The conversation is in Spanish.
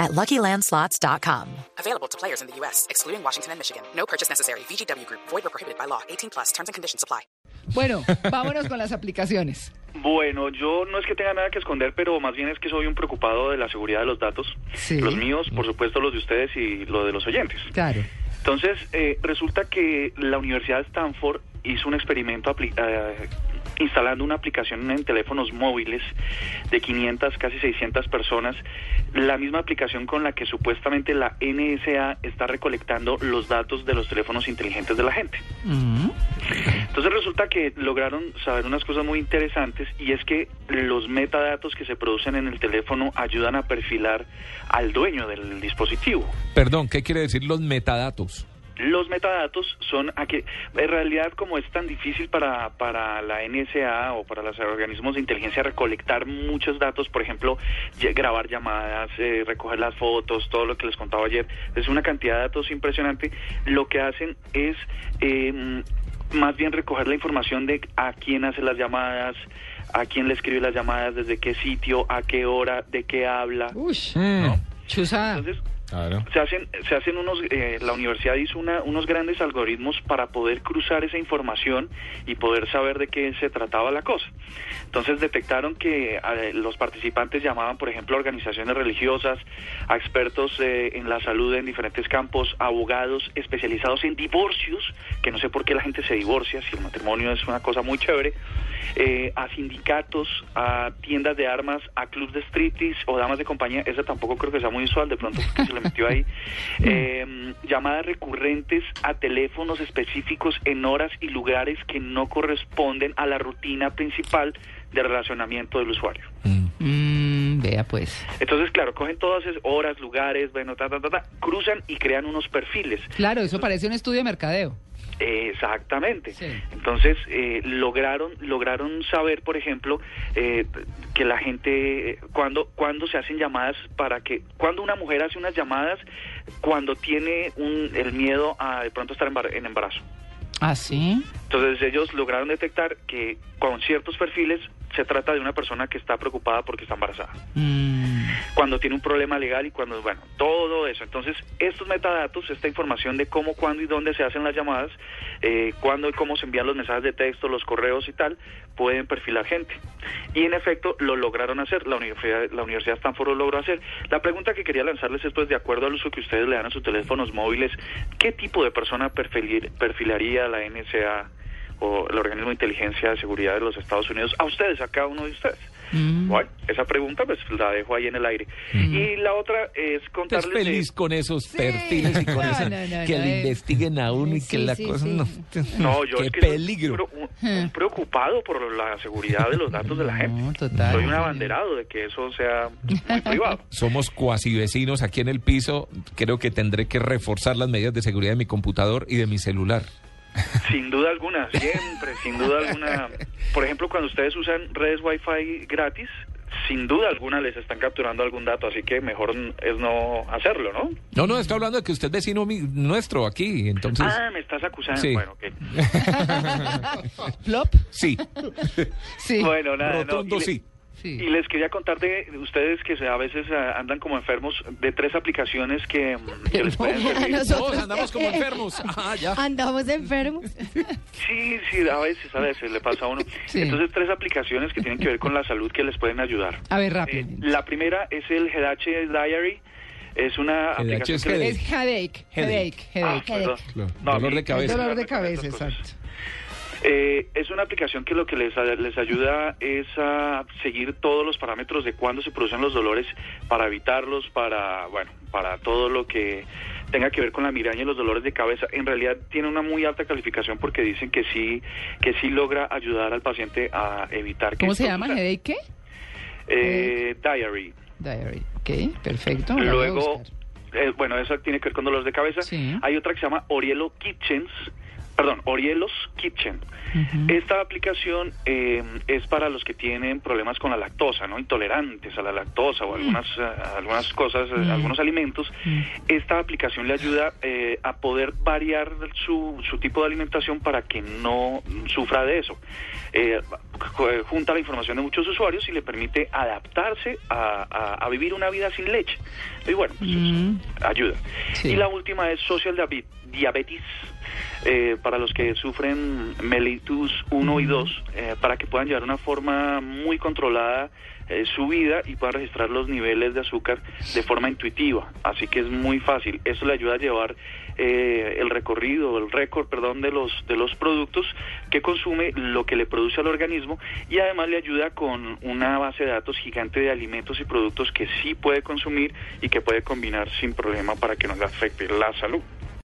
at LuckyLandSlots.com. Available to players in the U.S., excluding Washington and Michigan. No purchase necessary. VGW Group, void or prohibited by law. 18 plus terms and conditions apply. Bueno, vámonos con las aplicaciones. Bueno, yo no es que tenga nada que esconder, pero más bien es que soy un preocupado de la seguridad de los datos. Sí. Los míos, por supuesto, los de ustedes y lo de los oyentes. Claro. Entonces, eh, resulta que la Universidad de Stanford hizo un experimento eh, instalando una aplicación en teléfonos móviles de 500, casi 600 personas, la misma aplicación con la que supuestamente la NSA está recolectando los datos de los teléfonos inteligentes de la gente. Entonces resulta que lograron saber unas cosas muy interesantes y es que los metadatos que se producen en el teléfono ayudan a perfilar al dueño del dispositivo. Perdón, ¿qué quiere decir los metadatos? Los metadatos son a que en realidad como es tan difícil para, para la NSA o para los organismos de inteligencia recolectar muchos datos, por ejemplo, grabar llamadas, eh, recoger las fotos, todo lo que les contaba ayer, es una cantidad de datos impresionante, lo que hacen es eh, más bien recoger la información de a quién hace las llamadas, a quién le escribe las llamadas, desde qué sitio, a qué hora, de qué habla. Uy, Mm, chuzada. Entonces, se hacen, se hacen unos, eh, la universidad hizo una- unos grandes algoritmos para poder cruzar esa información y poder saber de qué se trataba la cosa. Entonces detectaron que eh, los participantes llamaban, por ejemplo, a organizaciones religiosas, a expertos eh, en la salud en diferentes campos, abogados especializados en divorcios, que no sé por qué la gente se divorcia, si el matrimonio es una cosa muy chévere, eh, a sindicatos, a tiendas de armas, a clubs de striptease o damas de compañía, esa tampoco creo que sea muy usual, de pronto que se metió ahí, eh, llamadas recurrentes a teléfonos específicos en horas y lugares que no corresponden a la rutina principal de relacionamiento del usuario. Mm. Vea pues. Entonces, claro, cogen todas esas horas, lugares, bueno, ta, ta, ta, ta, cruzan y crean unos perfiles. Claro, eso parece un estudio de mercadeo. Exactamente. Sí. Entonces eh, lograron lograron saber, por ejemplo, eh, que la gente eh, cuando cuando se hacen llamadas para que cuando una mujer hace unas llamadas cuando tiene un, el miedo a de pronto estar en embarazo. ¿Ah, sí? Entonces ellos lograron detectar que con ciertos perfiles se trata de una persona que está preocupada porque está embarazada Mm, cuando tiene un problema legal y cuando, bueno, todo eso. Entonces, estos metadatos, esta información de cómo, cuándo y dónde se hacen las llamadas, eh, cuándo y cómo se envían los mensajes de texto, los correos y tal, pueden perfilar gente. Y en efecto, lo lograron hacer, la Universidad, la Universidad Stanford lo logró hacer. La pregunta que quería lanzarles es, pues, de acuerdo al uso que ustedes le dan a sus teléfonos móviles, ¿qué tipo de persona perfilir- perfilaría la NSA o el organismo de inteligencia de seguridad de los Estados Unidos a ustedes, a cada uno de ustedes? Mm. Bueno, esa pregunta pues la dejo ahí en el aire. Y la otra es Estás contarles... de- feliz con esos perfiles y con No, esa- no, no, que no, le eh. investiguen a uno y que Sí, la sí, cosa sí. no. No, yo Qué es que soy peligro. un preocupado por la seguridad de los datos de la gente. Total. Soy un abanderado de que eso sea muy privado. Somos cuasi vecinos aquí en el piso. Creo que tendré que reforzar las medidas de seguridad de mi computador y de mi celular. Sin duda alguna, siempre, sin duda alguna. Por ejemplo, cuando ustedes usan redes Wi-Fi gratis, sin duda alguna les están capturando algún dato, así que mejor es no hacerlo, ¿no? No, no, estoy hablando de que usted es vecino mi- nuestro aquí, entonces. Ah, me estás acusando. Sí. Bueno, ok. ¿Flop? Sí, Sí. Bueno, nada, no. rotundo y le- sí. Sí. Y les quería contar de de ustedes que se- a veces ah, andan como enfermos de tres aplicaciones que, mm, que les pueden servir. Todos andamos como enfermos. Ah, ya. Andamos enfermos. Sí, sí, a veces, a veces le pasa a uno. Sí. Entonces, tres aplicaciones que tienen que ver con la salud que les pueden ayudar. A ver, Eh, rápido. la primera es el GH Diary. Es una GH aplicación es que les- Es headache, headache, Ah, headache. perdón. Claro, No, a dolor de cabeza. Dolor de cabeza, exacto. Eh, es una aplicación que lo que les, les ayuda es a seguir todos los parámetros de cuándo se producen los dolores para evitarlos, para, bueno, para todo lo que tenga que ver con la migraña y los dolores de cabeza. En realidad tiene una muy alta calificación porque dicen que sí, que sí logra ayudar al paciente a evitar que ¿Cómo se llama? ¿Headache qué? Eh, diary. Diary. Ok, perfecto. Luego, eh, bueno, esa tiene que ver con dolores de cabeza. Sí. Hay otra que se llama Orielo Kitchens, perdón, Orielos Kitchen. Esta aplicación eh, es para los que tienen problemas con la lactosa, ¿no? Intolerantes a la lactosa o algunas, eh, algunas cosas, eh, algunos alimentos. Esta aplicación le ayuda eh, a poder variar su, su tipo de alimentación para que no sufra de eso. Eh, ju- junta la información de muchos usuarios y le permite adaptarse a, a- a vivir una vida sin leche. Y bueno, pues eso ayuda. Sí. Y la última es Social Diabe- Diabetes. Eh, para los que sufren mellitus 1 y 2, eh, para que puedan llevar una forma muy controlada eh, su vida y puedan registrar los niveles de azúcar de forma intuitiva. Así que es muy fácil. Eso le ayuda a llevar eh, el recorrido, el récord, perdón, de los de los productos que consume, lo que le produce al organismo y además le ayuda con una base de datos gigante de alimentos y productos que sí puede consumir y que puede combinar sin problema para que no le afecte la salud.